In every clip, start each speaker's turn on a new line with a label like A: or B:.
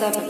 A: seven, six,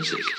B: music.